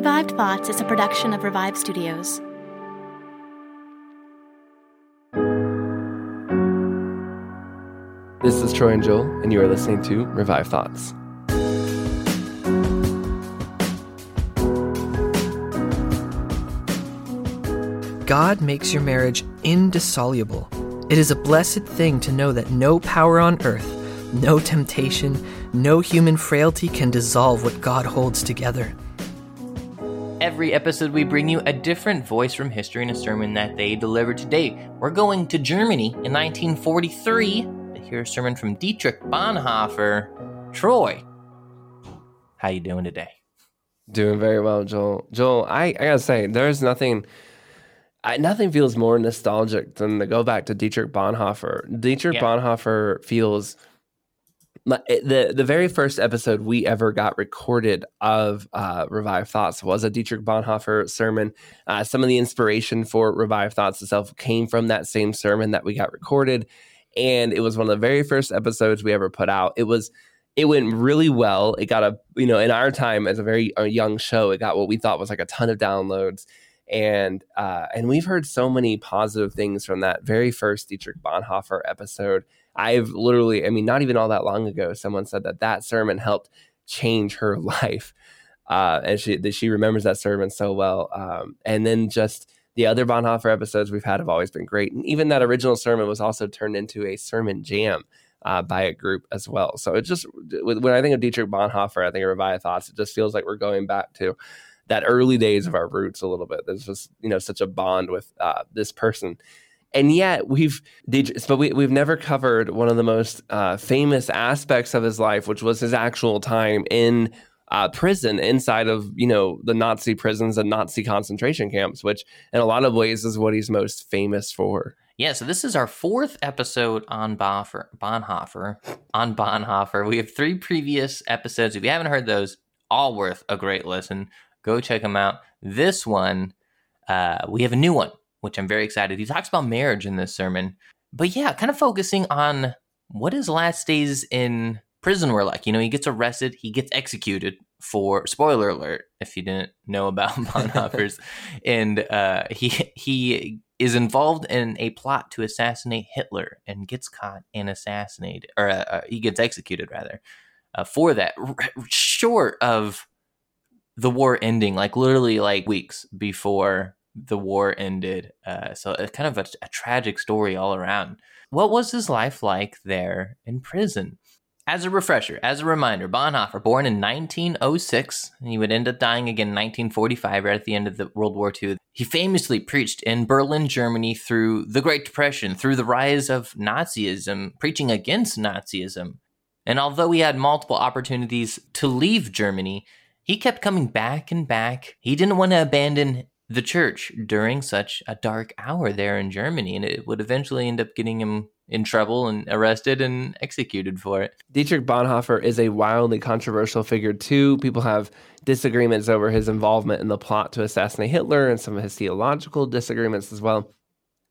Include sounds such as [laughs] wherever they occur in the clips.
Revived Thoughts is a production of Revived Studios. This is Troy and Joel, and you are listening to Revived Thoughts. God makes your marriage indissoluble. It is a blessed thing to know that no power on earth, no temptation, no human frailty can dissolve what God holds together. Every episode, we bring you a different voice from history and a sermon that they delivered today. We're going to Germany in 1943 to hear a sermon from Dietrich Bonhoeffer. Troy, how you doing today? Doing very well, Joel. Joel, I, I gotta say, there's nothing, I, nothing feels more nostalgic than to go back to Dietrich Bonhoeffer. Dietrich Yeah. Bonhoeffer feels my- the the very first episode we ever got recorded of uh, Revived Thoughts was a Dietrich Bonhoeffer sermon. Uh, some of the inspiration for Revived Thoughts itself came from that same sermon that we got recorded, and it was one of the very first episodes we ever put out. It was it went really well. It got a you know in our time as a very a young show, it got what we thought was like a ton of downloads. And uh, and we've heard so many positive things from that very first Dietrich Bonhoeffer episode. I've literally, I mean, not even all that long ago, someone said that that sermon helped change her [laughs] life, uh, and she she remembers that sermon so well. Um, and then just the other Bonhoeffer episodes we've had have always been great, and even that original sermon was also turned into a sermon jam uh, by a group as well. So it just when I think of Dietrich Bonhoeffer, I think of Revived Thoughts. It just feels like we're going back to that early days of our roots a little bit. There's just you know such a bond with uh, this person and yet we've but we, we've never covered one of the most uh, famous aspects of his life which was his actual time in uh, prison inside of you know the nazi prisons and nazi concentration camps which in a lot of ways is what he's most famous for Yeah, so this is our fourth episode on Bonhoeffer. Bonhoeffer on Bonhoeffer. We have three previous episodes. If you haven't heard those, all worth a great listen. Go check them out. This one, uh, we have a new one, which I'm very excited. He talks about marriage in this sermon, but yeah, kind of focusing on what his last days in prison were like. You know, he gets arrested, he gets executed for spoiler alert if you didn't know about [laughs] Bonhoeffer's, [laughs] and uh, he he is involved in a plot to assassinate Hitler and gets caught and assassinated, or uh, uh, he gets executed rather uh, for that. R- short of the war ending, like literally like weeks before the war ended. Uh, so it's kind of a, a tragic story all around. What was his life like there in prison? As a refresher, as a reminder, Bonhoeffer, born in 1906, and he would end up dying again in 1945, right at the end of the World War II. He famously preached in Berlin, Germany, through the Great Depression, through the rise of Nazism, preaching against Nazism. And although he had multiple opportunities to leave Germany, he kept coming back and back. He didn't want to abandon the church during such a dark hour there in Germany, and it would eventually end up getting him in trouble and arrested and executed for it. Dietrich Bonhoeffer is a wildly controversial figure too. People have disagreements over his involvement in the plot to assassinate Hitler and some of his theological disagreements as well.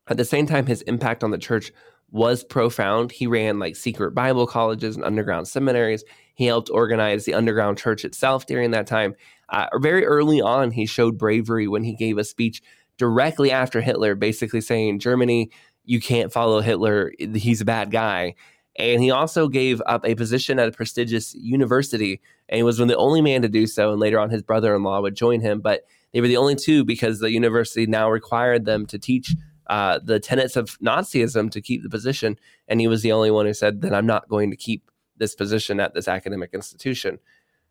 At the same time, his impact on the church was profound. He ran like secret Bible colleges and underground seminaries. He helped organize the underground church itself during that time. Uh, very early on, he showed bravery when he gave a speech directly after Hitler, basically saying, Germany, you can't follow Hitler. He's a bad guy. And he also gave up a position at a prestigious university and he was one of the only man to do so. And later on, his brother in law would join him. But they were the only two because the university now required them to teach uh, the tenets of Nazism to keep the position. And he was the only one who said, then I'm not going to keep this position at this academic institution.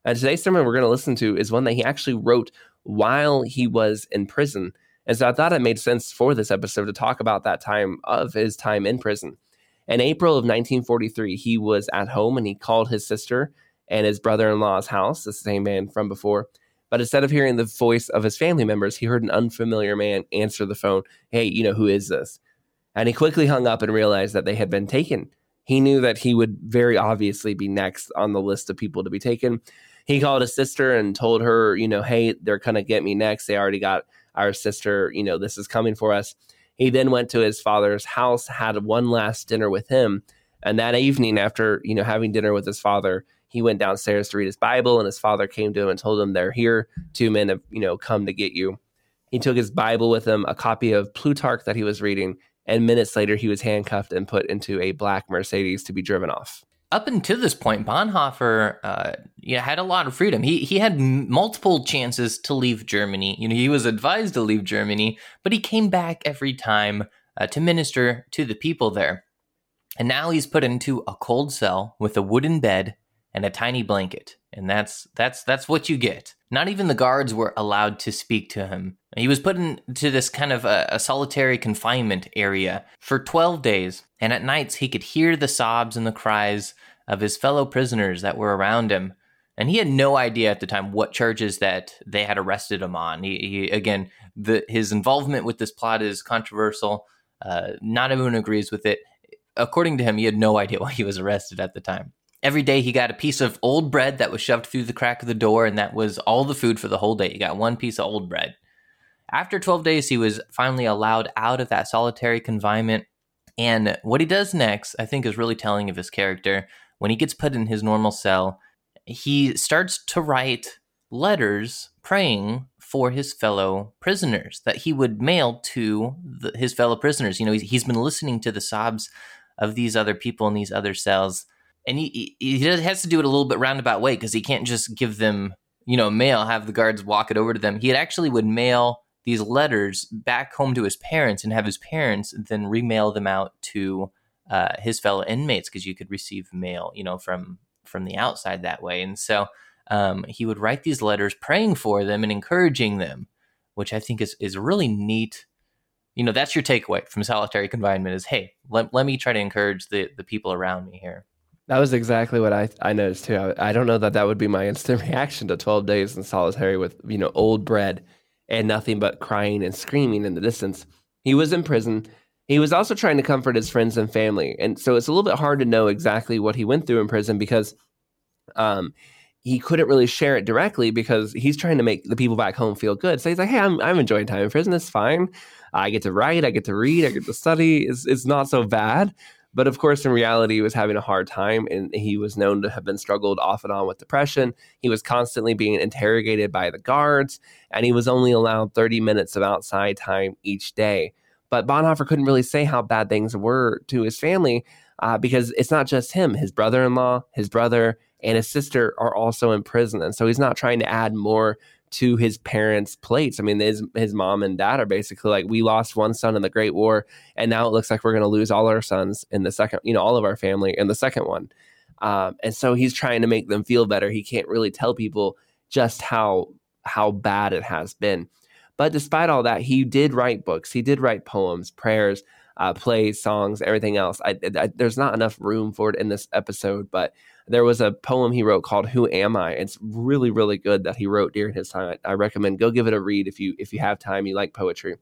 And today's sermon we're going to listen to is one that he actually wrote while he was in prison. And so I thought it made sense for this episode to talk about that time of his time in prison. In April of 1943, he was at home and he called his sister and his brother in law's house, the same man from before, But instead of hearing the voice of his family members, he heard an unfamiliar man answer the phone. Hey, you know, who is this? And he quickly hung up and realized that they had been taken. He knew that he would very obviously be next on the list of people to be taken. He called his sister and told her, you know, hey, they're to get me next. They already got our sister, you know, this is coming for us. He then went to his father's house, had one last dinner with him. And that evening, after, you know, having dinner with his father, he went downstairs to read his Bible, and his father came to him and told him, They're here. Two men have, you know, come to get you. He took his Bible with him, a copy of Plutarch that he was reading, and minutes later he was handcuffed and put into a black Mercedes to be driven off. Up until this point, Bonhoeffer, uh, you know, had a lot of freedom. He he had m- multiple chances to leave Germany. You know, he was advised to leave Germany, but he came back every time uh, to minister to the people there. And now he's put into a cold cell with a wooden bed and a tiny blanket. And that's that's that's what you get. Not even the guards were allowed to speak to him. He was put into this kind of a, a, solitary confinement area for 12 days, and at nights he could hear the sobs and the cries of his fellow prisoners that were around him. And he had no idea at the time what charges that they had arrested him on. He, he again, the, his involvement with this plot is controversial. Uh, not everyone agrees with it. According to him, he had no [laughs] idea why he was arrested at the time. Every day he got a piece of old bread that was shoved through the crack of the door, and that was all the food for the whole day. He got one piece of old bread. After 12 days, he was finally allowed out of that solitary confinement. And what he does next, I think, is really telling of his character. When he gets put in his normal cell, he starts to write letters praying for his fellow prisoners that he would mail to the, his fellow prisoners. You know, he's, he's been listening to the sobs of these other people in these other cells and he he has to do it a little bit roundabout way because he can't just give them you know mail have the guards walk it over to them. He actually would mail these letters back home to his parents and have his parents then remail them out to uh, his fellow inmates because you could receive mail you know from from the outside that way. And so um, he would write these letters praying for them and encouraging them which i think is is really neat you know that's your takeaway from solitary confinement is hey let, let me try to encourage the the people around me here that was exactly what I I noticed too. I, I, don't know that that would be my instant [laughs] reaction to 12 days in solitary with you know old bread and nothing but crying and screaming in the distance. He was in prison. He was also trying to comfort his friends and family, and so it's a little bit hard to know exactly what he went through in prison because um, he couldn't really share it directly because he's trying to make the people back home feel good. So he's like, "Hey, I'm I'm enjoying time in prison. It's fine. I get to write. I get to read. I get to study. It's it's not so bad." But of course, in reality, he was having a hard time and he was known to have been struggled off and on with depression. He was constantly being interrogated by the guards and he was only allowed 30 minutes of outside time each day. But Bonhoeffer couldn't really say how bad things were to his family uh, because it's not just him. His brother in law, his brother, and his sister are also in prison. And so he's not trying to add more to his parents' plates. I mean, his his mom and dad are basically like, we lost one son in the Great War, and now it looks like we're going to lose all our sons in the second, you know, all of our family in the second one. Um, and so he's trying to make them feel better. He can't really tell people just how how bad it has been. But despite all that, he did write books. He did write poems, prayers, uh, plays, songs, everything else. I, I, there's not enough room for it in this episode, but there was a poem he wrote called "Who Am I?" It's really, really good that he wrote during his time. I, I recommend go give it a read if you if you have time. You like poetry,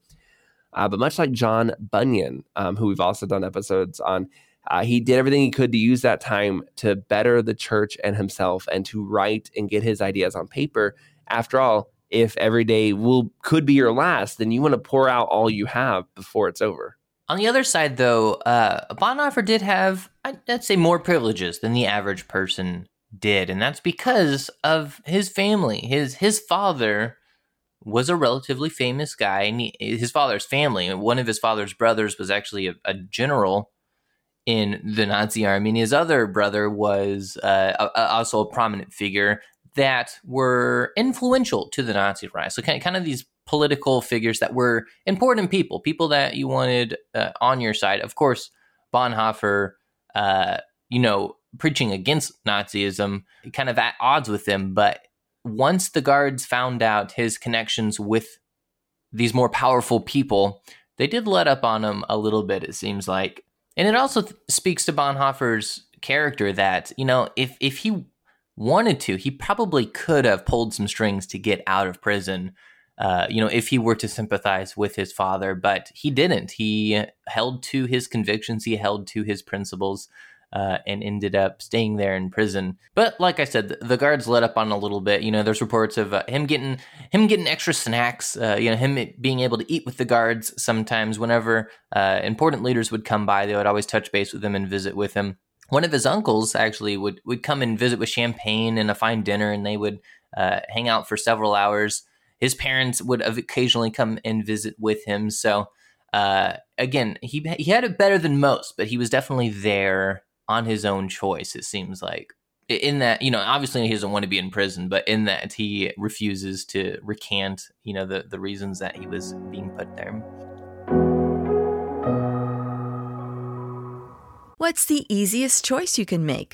uh, but much like John Bunyan, um, who we've also done episodes on, uh, he did everything he could to use that time to better the church and himself, and to write and get his ideas on paper. After all, if every day will could be your last, then you want to pour out all you have before it's over. On the other side, though, uh, Bonhoeffer did have, I'd say, more privileges than the average person did, and that's because of his family. His his father was a relatively famous guy, and he, his father's family. One of his father's brothers was actually a, a, general in the Nazi army, and his other brother was uh, a, also a prominent figure that were influential to the Nazi rise. So kind of, kind of these political figures that were important people, people that you wanted uh, on your side. Of course, Bonhoeffer, uh, you know, preaching against Nazism, kind of at odds with them. But once the guards found out his connections with these more powerful people, they did let up on him a little bit, it seems like. And it also th- speaks to Bonhoeffer's character that, you know, if, if he wanted to, he probably could have pulled some strings to get out of prison. Uh, you know, if he were to sympathize with his father, but he didn't. He held to his convictions. He held to his principles uh, and ended up staying there in prison. But like I said, the, guards let up on a little bit. You know, there's reports of uh, him getting him getting extra snacks. Uh, you know, him being able to eat with the guards sometimes. Whenever uh, important leaders would come by, they would always touch base with him and visit with him. One of his uncles actually would would come and visit with champagne and a fine dinner, and they would hang out for several hours. His parents would occasionally come and visit with him. So uh, again, he he had it better than most, but he was definitely there on his own choice, it seems like. In that, you know, obviously he doesn't want to be in prison, but in that he refuses to recant, you know, the, the reasons that he was being put there. What's the easiest choice you can make?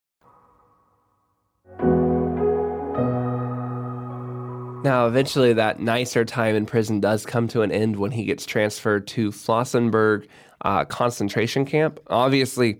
Now, eventually, that nicer time in prison does come to an end when he gets transferred to Flossenburg uh, concentration camp. Obviously,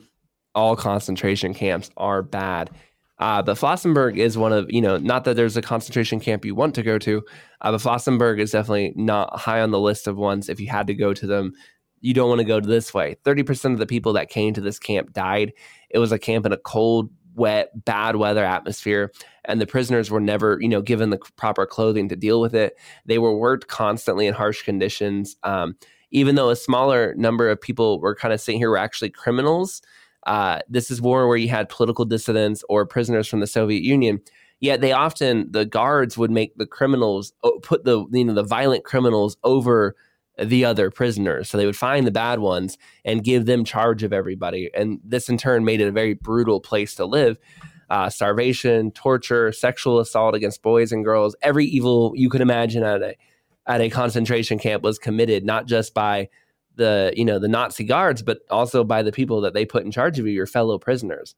all concentration camps are bad. Uh, but Flossenburg is one of, you know, not that there's a concentration camp you want to go to, uh, but Flossenburg is definitely not high on the list of ones. If you had to go to them, you don't want to go this way. 30% of the people that came to this camp died. It was a camp in a cold, wet, bad weather atmosphere, and the prisoners were never, you know, given the proper clothing to deal with it. They were worked constantly in harsh conditions. Um, even though a smaller number of people were kind of sitting here were actually criminals, uh, this is war where you had political dissidents or prisoners from the Soviet Union. Yet they often the guards would make the criminals put the you know the violent criminals over the other prisoners. So they would find the bad ones and give them charge of everybody. And this in turn made it a very brutal place to live. Uh, starvation, torture, sexual assault against boys and girls, every evil you could imagine at a at a concentration camp was committed, not just by the you know the Nazi guards, but also by the people that they put in charge of you, your fellow prisoners.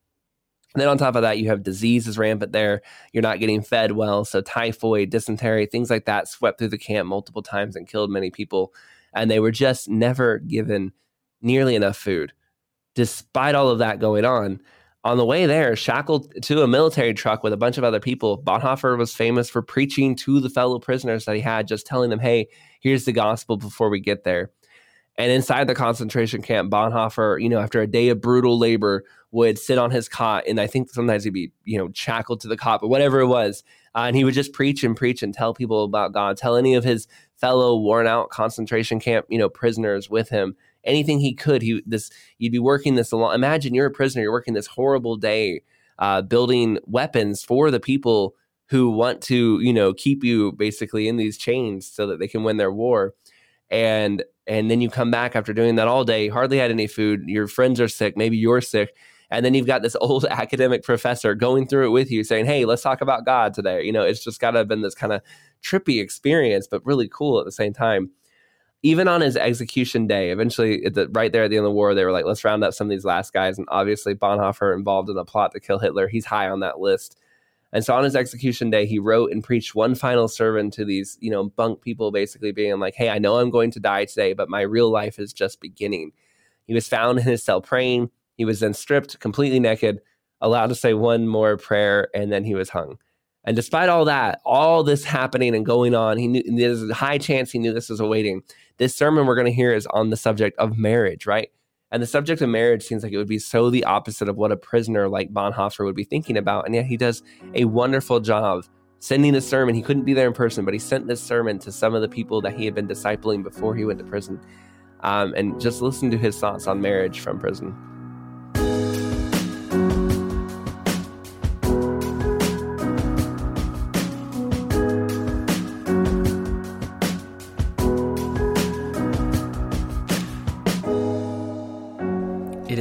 And then on top of that, you have diseases rampant there. You're not getting fed well. So typhoid, dysentery, things like that swept through the camp multiple times and killed many people. And they were just never given nearly enough food. Despite all of that going on, on the way there, shackled to a military truck with a bunch of other people, Bonhoeffer was famous for preaching to the fellow prisoners that he had, just telling them, hey, here's the gospel before we get there. And inside the concentration camp, Bonhoeffer, you know, after a day of brutal labor, would sit on his cot, and I think sometimes he'd be, you know, shackled to the cot, but whatever it was, uh, and he would just preach and preach and tell people about God, tell any of his fellow worn out concentration camp, you know, prisoners with him anything he could. He this you'd be working this along. Imagine you're a prisoner, you're working this horrible day, uh, building weapons for the people who want to, you know, keep you basically in these chains so that they can win their war. And and then you come back after doing that all day, hardly had any food, your friends are sick, maybe you're sick, and then you've got this [laughs] old academic professor going through it with you saying, Hey, let's talk about God today. You know, it's just got to have been this kind of trippy experience, but really cool at the same time. Even on his execution day, eventually, the, right there at the end of the war, they were like, let's round up some of these last guys. And obviously, Bonhoeffer involved in a plot to kill Hitler. He's high on that list. And so on his execution day, he wrote and preached one final sermon to these, you know, bunk people, basically being like, Hey, I know I'm going to die today, but my real life is just beginning. He was found in his cell praying. He was then stripped completely naked, allowed to say one more prayer, and then he was hung. And despite all that, all this happening and going on, he knew there's a high chance he knew this was awaiting. This sermon we're going to hear is on the subject of marriage, right? And the subject of marriage seems like it would be so the opposite of what a prisoner like Bonhoeffer would be thinking about. And yet he does a wonderful job sending a sermon. He couldn't be there in person, but he sent this sermon to some of the people that he had been discipling before he went to prison. Um, and just listen to his thoughts on marriage from prison.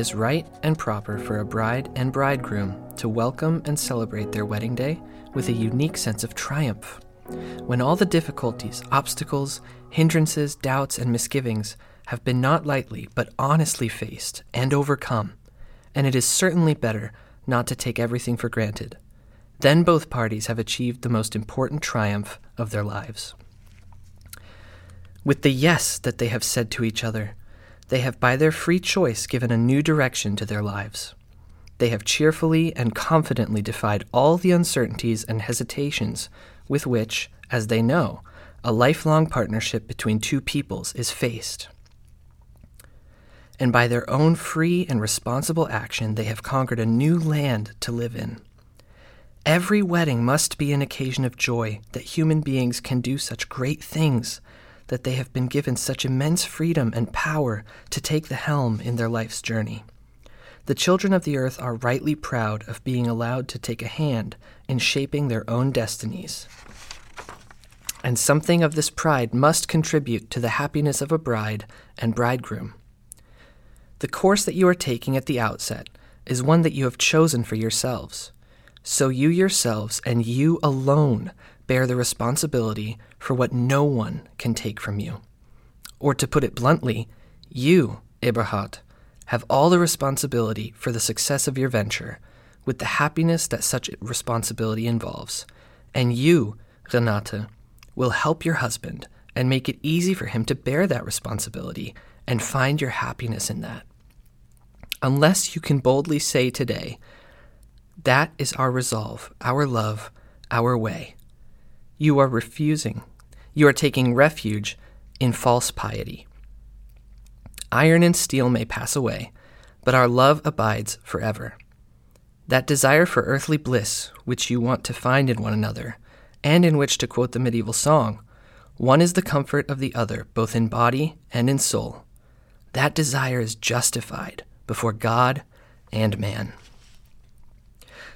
Is right and proper for a bride and bridegroom to welcome and celebrate their wedding day with a unique sense of triumph. When all the difficulties, obstacles, hindrances, doubts, and misgivings have been not lightly but honestly faced and overcome, and it is certainly better not to take everything for granted, then both parties have achieved the most important triumph of their lives. With the yes that they have said to each other, they have by their free choice given a new direction to their lives. They have cheerfully and confidently defied all the uncertainties and hesitations with which, as they know, a lifelong partnership between two peoples is faced. And by their own free and responsible action, they have conquered a new land to live in. Every wedding must be an occasion of joy that human beings can do such great things that they have been given such immense freedom and power to take the helm in their life's journey. The children of the earth are rightly proud of being allowed to take a hand in shaping their own destinies. And something of this pride must contribute to the happiness of a bride and bridegroom. The course that you are taking at the outset is one that you have chosen for yourselves. So you yourselves and you alone bear the responsibility for what no one can take from you. Or to put it bluntly, you, Eberhard, have all the responsibility for the success of your venture, with the happiness that such responsibility involves. And you, Renate, will help your husband and make it easy for him to bear that responsibility and find your happiness in that. Unless you can boldly say today, that is our resolve, our love, our way. You are refusing. You are taking refuge in false piety. Iron and steel may pass away, but our love abides forever. That desire for earthly bliss, which you want to find in one another, and in which to quote the medieval song, one is the comfort of the other, both in body and in soul. That desire is justified before God and man.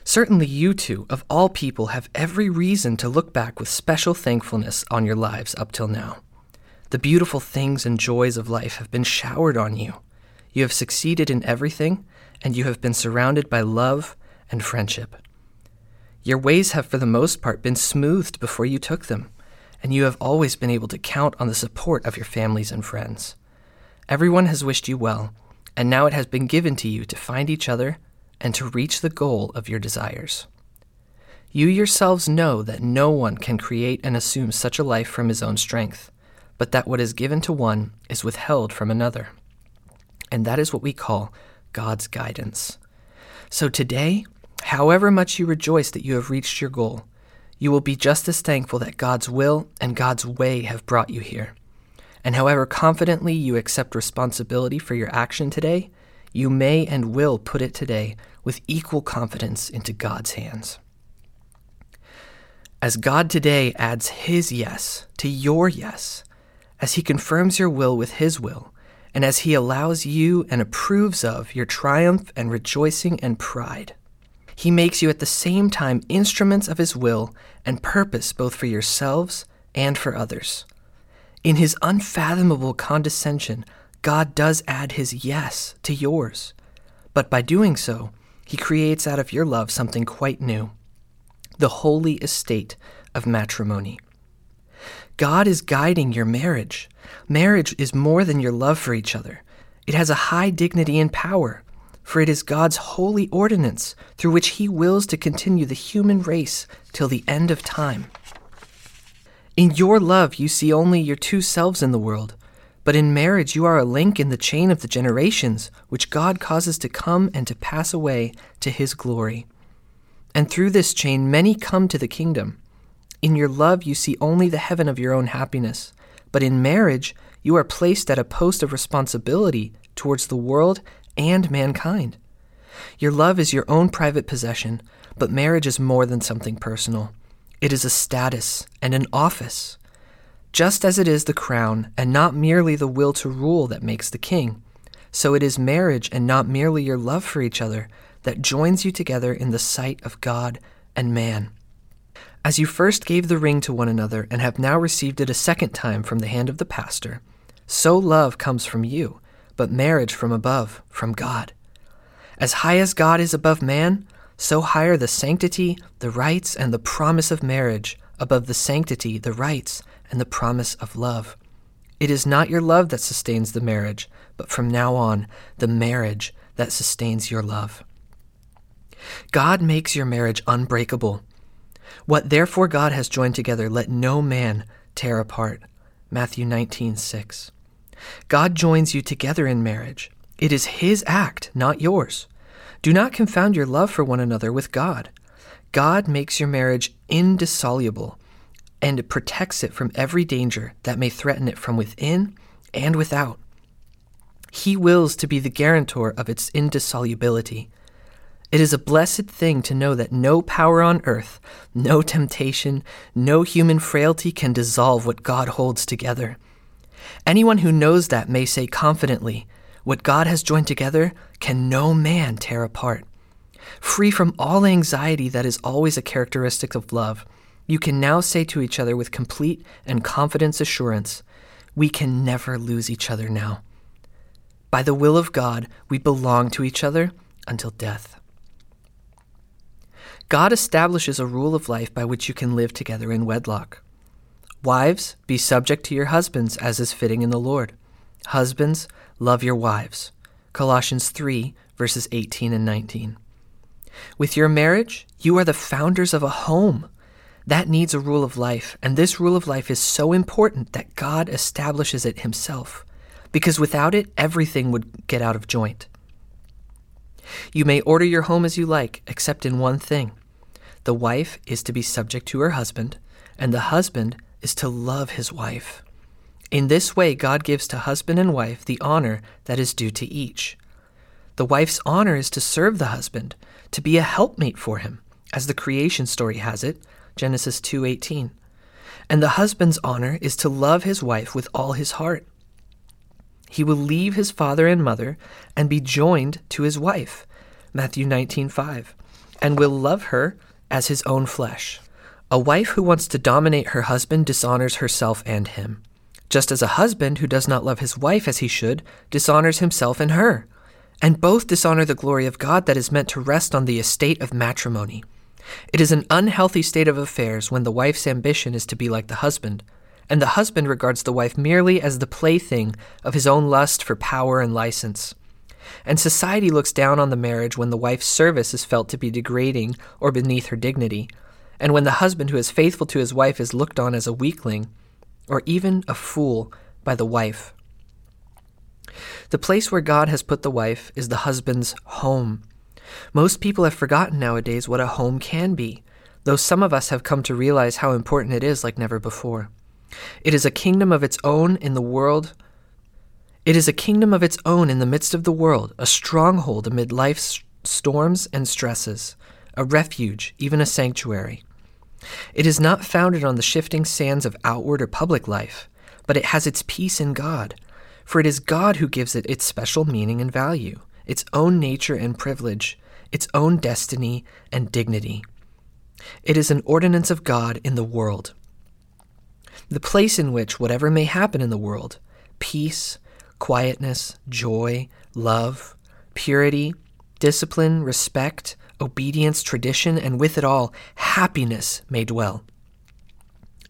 Certainly, you two, of all people, have every reason to look back with special thankfulness on your lives up till now. The beautiful things and joys of life have been showered on you. You have succeeded in everything, and you have been surrounded by love and friendship. Your ways have, for the most part, been smoothed before you took them, and you have always been able to count on the support of your families and friends. Everyone has wished you well, and now it has been given to you to find each other and to reach the goal of your desires. You yourselves know that no one can create and assume such a life from his own strength, but that what is given to one is withheld from another. And that is what we call God's guidance. So today, however much you rejoice that you have reached your goal, you will be just as thankful that God's will and God's way have brought you here. And however confidently you accept responsibility for your action today, you may and will put it today with equal confidence into God's hands. As God today adds His yes to your yes, as He confirms your will with His will, and as He allows you and approves of your triumph and rejoicing and pride, He makes you at the same time instruments of His will and purpose both for yourselves and for others. In His unfathomable condescension, God does add his yes to yours. But by doing so, he creates out of your love something quite new the holy estate of matrimony. God is guiding your marriage. Marriage is more than your love for each other, it has a high dignity and power. for it is God's holy ordinance through which he wills to continue the human race till the end of time. In your love, you see only your two selves in the world, but in marriage, you are a link in the chain of the generations, which God causes to come and to pass away to his glory. And through this chain, many come to the kingdom. In your love, you see only the heaven of your own happiness, but in marriage, you are placed at a post of responsibility towards the world and mankind. Your love is your own private possession, but marriage is more than something personal. It is a status and an office. Just as it is the crown and not merely the will to rule that makes the king, so it is marriage and not merely your love for each other that joins you together in the sight of God and man. As you first gave the ring to one another and have now received it a second time from the hand of the pastor, so love comes from you but marriage from above, from God. As high as God is above man, so high are the sanctity, the rights, and the promise of marriage above the sanctity, the rights, and the promise of love. It is not your love that sustains the marriage, but from now on, the marriage that sustains your love. God makes your marriage unbreakable. What therefore God has joined together, let no man tear apart. Matthew 19, 6. God joins you together in marriage. It is His act, not yours. Do not confound your love for one another with God. God makes your marriage indissoluble and protects it from every danger that may threaten it from within and without. He wills to be the guarantor of its indissolubility. It is a blessed thing to know that no power on earth, no temptation, no human frailty can dissolve what God holds together. Anyone who knows that may say confidently, What God has joined together can no man tear apart. Free from all anxiety that is always a characteristic of love, you can now say to each other with complete and confidence assurance, We can never lose each other now. By the will of God, we belong to each other until death. God establishes a rule of life by which you can live together in wedlock. Wives, be subject to your husbands as is fitting in the Lord. Husbands, love your wives. Colossians 3, verses 18 and 19. With your marriage, you are the founders of a home. That needs a rule of life, and this rule of life is so important that God establishes it himself, because without it, everything would get out of joint. You may order your home as you like, except in one thing. The wife is to be subject to her husband, and the husband is to love his wife. In this way, God gives to husband and wife the honor that is due to each. The wife's honor is to serve the husband, to be a helpmate for him, as the creation story has it, Genesis 2:18. And the husband's honor is to love his wife with all his heart. He will leave his father and mother and be joined to his wife, Matthew 19:5, and will love her as his own flesh. A wife who wants to dominate her husband dishonors herself and him, just as a husband who does not love his wife as he should dishonors himself and her. And both dishonor the glory of God that is meant to rest on the estate of matrimony. It is an unhealthy state of affairs when the wife's ambition is to be like the husband, and the husband regards the wife merely as the plaything of his own lust for power and license. And society looks down on the marriage when the wife's service is felt to be degrading or beneath her dignity, and when the husband who is faithful to his wife is looked on as a weakling, or even a fool by the wife. The place where God has put the wife is the husband's home. Most people have forgotten nowadays what a home can be, though some of us have come to realize how important it is like never before. It is a kingdom of its own in the world. It is a kingdom of its own in the midst of the world, a stronghold amid life's storms and stresses, a refuge, even a sanctuary. It is not founded on the shifting sands of outward or public life, but it has its peace in God, for it is God who gives it its special meaning and value, its own nature and privilege, its own destiny and dignity. It is an ordinance of God in the world. The place in which, whatever may happen in the world, peace, quietness, joy, love, purity, discipline, respect, obedience, tradition, and with it all, happiness may dwell.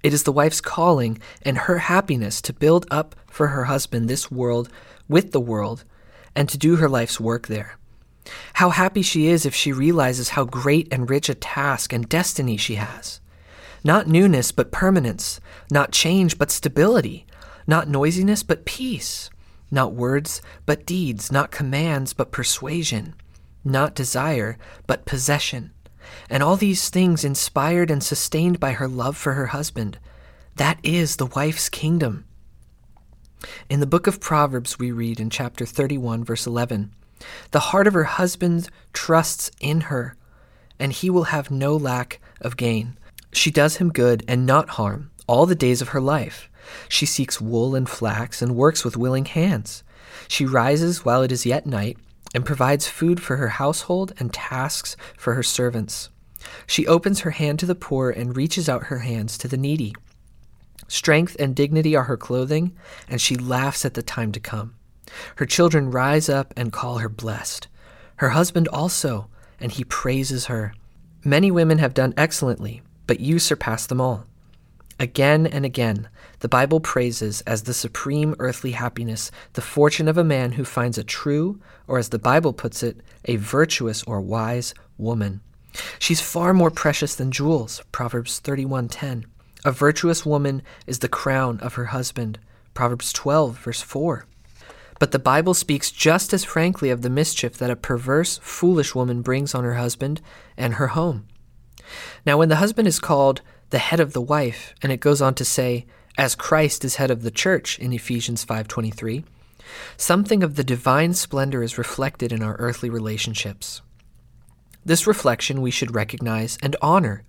It is the wife's calling and her happiness to build up for her husband this world with the world and to do her life's work there. How happy she is if she realizes how great and rich a task and destiny she has. Not newness, but permanence. Not change, but stability. Not noisiness, but peace. Not words, but deeds. Not commands, but persuasion. Not desire, but possession. And all these things inspired and sustained by her love for her husband. That is the wife's kingdom. In the book of Proverbs, we read in chapter 31, verse 11 The heart of her husband trusts in her, and he will have no lack of gain. She does him good and not harm all the days of her life. She seeks wool and flax and works with willing hands. She rises while it is yet night and provides food for her household and tasks for her servants. She opens her hand to the poor and reaches out her hands to the needy. Strength and dignity are her clothing, and she laughs at the time to come. Her children rise up and call her blessed. Her husband also, and he praises her. Many women have done excellently, but you surpass them all. Again and again, the Bible praises as the supreme earthly happiness the fortune of a man who finds a true, or as the Bible puts it, a virtuous or wise woman. She's far more precious than jewels, Proverbs 31:10. A virtuous woman is the crown of her husband. Proverbs 12, verse 4. But the Bible speaks just as frankly of the mischief that a perverse, foolish woman brings on her husband and her home. Now, when the husband is called the head of the wife, and it goes on to say, as Christ is head of the church in Ephesians 5:23, something of the divine splendor is reflected in our earthly relationships. This reflection we should recognize and honor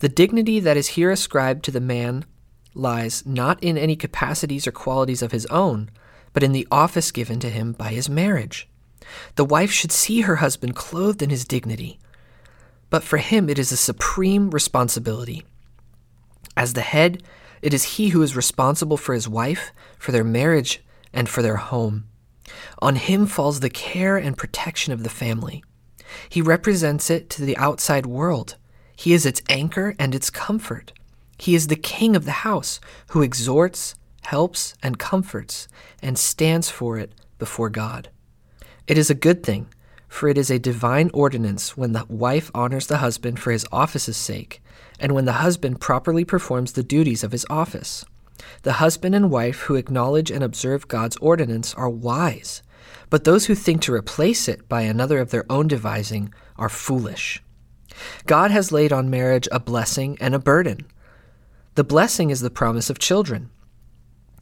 the dignity that is here ascribed to the man lies not in any capacities or qualities of his own, but in the office given to him by his marriage. The wife should see her husband clothed in his dignity, but for him it is a supreme responsibility. As the head, it is he who is responsible for his wife, for their marriage, and for their home. On him falls the care and protection of the family. He represents it to the outside world. He is its anchor and its comfort. He is the king of the house who exhorts, helps, and comforts, and stands for it before God. It is a good thing, for it is a divine ordinance when the wife honors the husband for his office's sake, and when the husband properly performs the duties of his office. The husband and wife who acknowledge and observe God's ordinance are wise, but those who think to replace it by another of their own devising are foolish. God has laid on marriage a blessing and a burden. The blessing is the promise of children.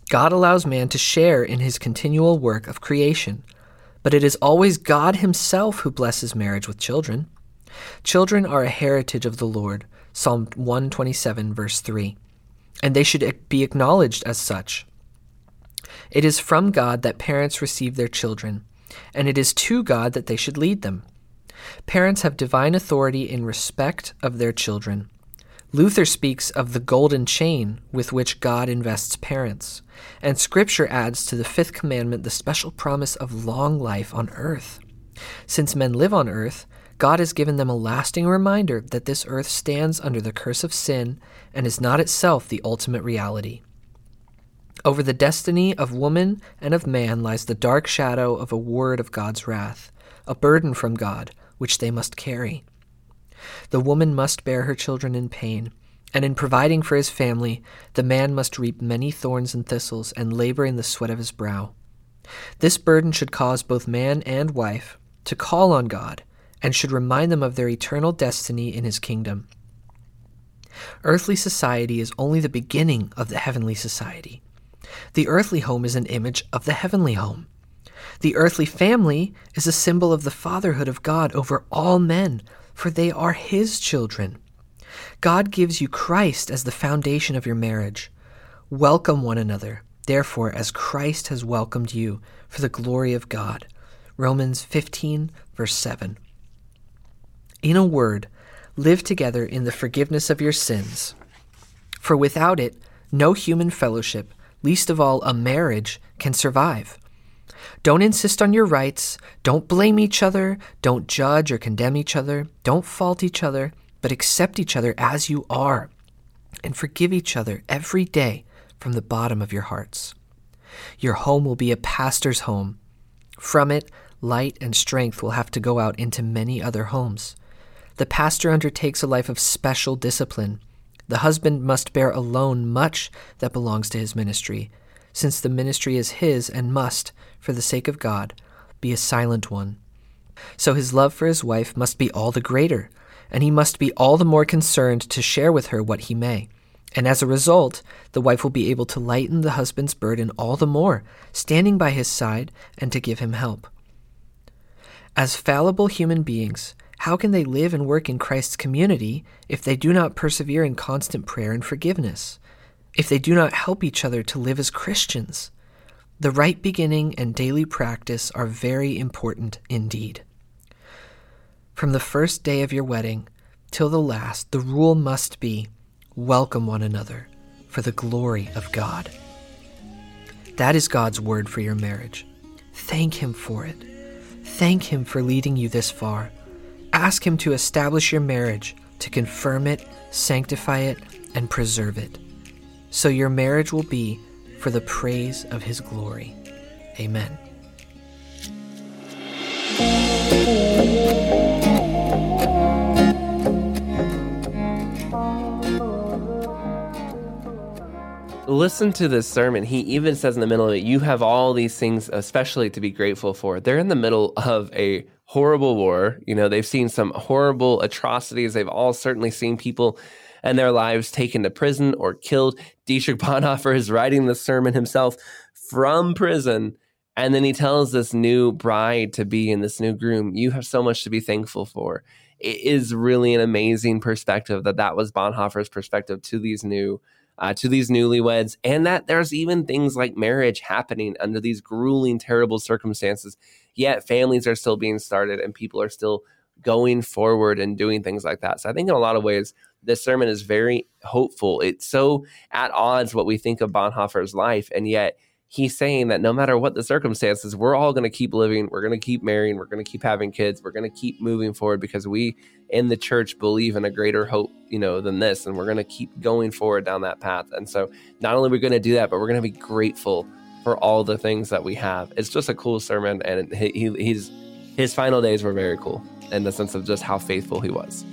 God allows man to share in his continual work of creation, but it is always God himself who blesses marriage with children. Children are a heritage of the Lord, Psalm 127, verse 3, and they should be acknowledged as such. It is from God that parents receive their children, and it is to God that they should lead them. Parents have divine authority in respect of their children. Luther speaks of the golden chain with which God invests parents, and Scripture adds to the fifth commandment the special promise of long life on earth. Since men live on earth, God has given them a lasting reminder that this earth stands under the curse of sin and is not itself the ultimate reality. Over the destiny of woman and of man lies the dark shadow of a word of God's wrath, a burden from God, which they must carry. The woman must bear her children in pain, and in providing for his family, the man must reap many thorns and thistles and labor in the sweat of his brow. This burden should cause both man and wife to call on God and should remind them of their eternal destiny in his kingdom. Earthly society is only the beginning of the heavenly society. The earthly home is an image of the heavenly home. The earthly family is a symbol of the fatherhood of God over all men, for they are his children. God gives you Christ as the foundation of your marriage. Welcome one another, therefore, as Christ has welcomed you for the glory of God. Romans 15, verse 7. In a word, live together in the forgiveness of your sins. For without it, no human fellowship, least of all a marriage, can survive. Don't insist on your rights. Don't blame each other. Don't judge or condemn each other. Don't fault each other, but accept each other as you are and forgive each other every day from the bottom of your hearts. Your home will be a pastor's home. From it, light and strength will have to go out into many other homes. The pastor undertakes a life of special discipline. The husband must bear alone much that belongs to his ministry, since the ministry is his and must, for the sake of God, be a silent one. So his love for his wife must be all the greater, and he must be all the more concerned to share with her what he may. And as a result, the wife will be able to lighten the husband's burden all the more, standing by his side and to give him help. As fallible human beings, how can they live and work in Christ's community if they do not persevere in constant prayer and forgiveness? If they do not help each other to live as Christians? The right beginning and daily practice are very important indeed. From the first day of your wedding till the last, the rule must be welcome one another for the glory of God. That is God's word for your marriage. Thank Him for it. Thank Him for leading you this far. Ask Him to establish your marriage, to confirm it, sanctify it, and preserve it. So your marriage will be for the praise of His glory. Amen. listen to this sermon. He even says in the middle of it, you have all these things, especially to be grateful for. They're in the middle of a horrible war. You know, they've seen some horrible atrocities. They've all certainly seen people and their lives taken to prison or killed. Dietrich Bonhoeffer is writing the sermon himself from prison. And then he tells this new bride to be in this new groom, you have so much to be thankful for. It is really an amazing perspective that that was Bonhoeffer's perspective to these new uh, to these newlyweds, and that there's even things like marriage happening under these grueling, terrible circumstances. Yet families are still being started, and people are still going forward and doing things like that. So I think in a lot of ways, this sermon is very hopeful. It's so at odds what we think of Bonhoeffer's life, and yet he's saying that no matter what the circumstances, we're all going to keep living, we're going to keep marrying, we're going to keep having kids, we're going to keep moving forward because we in the church believe in a greater hope, you know, than this, and we're going to keep going forward down that path. And so, not only are we going to do that, but we're going to be grateful for all the things that we have. It's just a cool sermon, and he, he's his final days were very cool in the sense of just how faithful he was.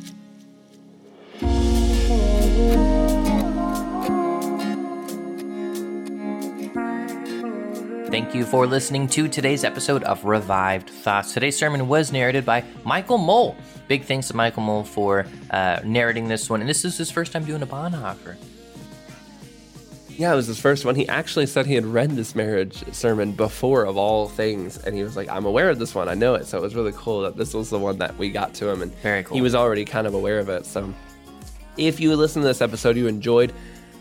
Thank you for listening to today's episode of Revived Thoughts. Today's sermon was narrated by Michael Mole. Big thanks to Michael Mole for uh, narrating this one. And this is his first time doing a Bonhoeffer. Yeah, it was his first one. He actually said he had read this marriage sermon before, of all things, and he was like, "I'm aware of this one. I know it." So it was really cool that this was the one that we got to him, and very cool. He was already kind of aware of it. So, if you listened to this episode, you enjoyed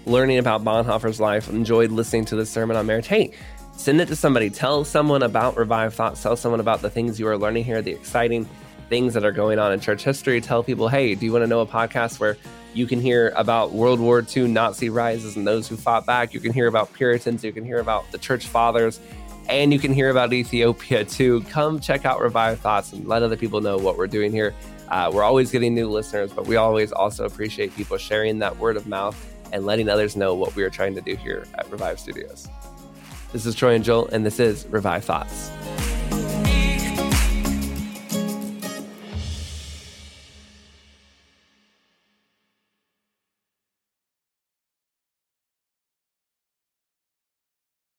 learning about Bonhoeffer's life, enjoyed listening to this sermon on marriage. Hey, send it to somebody. Tell someone about Revived Thoughts. Tell someone about the things you are learning here, the exciting things that are going on in church history. Tell people, hey, do you want to know a podcast where you can hear about World War II Nazi rises and those who fought back? You can hear about Puritans. You can hear about the church fathers. And you can hear about Ethiopia too. Come check out Revived Thoughts and let other people know what we're doing here. Uh, we're always getting new listeners, but we always also appreciate people sharing that word of mouth and letting others know what we are trying to do here at Revived Studios. This is Troy and Joel, and this is Revived Thoughts.